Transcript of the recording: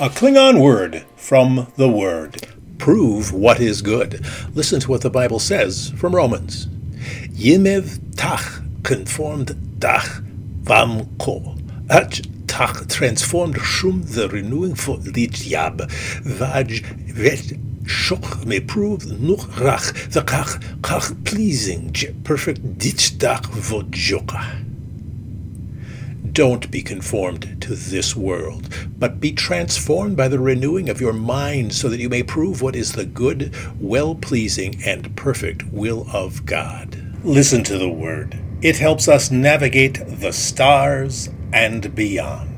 A Klingon word from the Word. Prove what is good. Listen to what the Bible says from Romans. Yimev tach conformed dach vam ko. Ach tach transformed shum the renewing for lidyab. Vaj vet shoch may prove noch rach the kach kach pleasing perfect ditch dach vojoka. Don't be conformed to this world, but be transformed by the renewing of your mind so that you may prove what is the good, well pleasing, and perfect will of God. Listen to the Word. It helps us navigate the stars and beyond.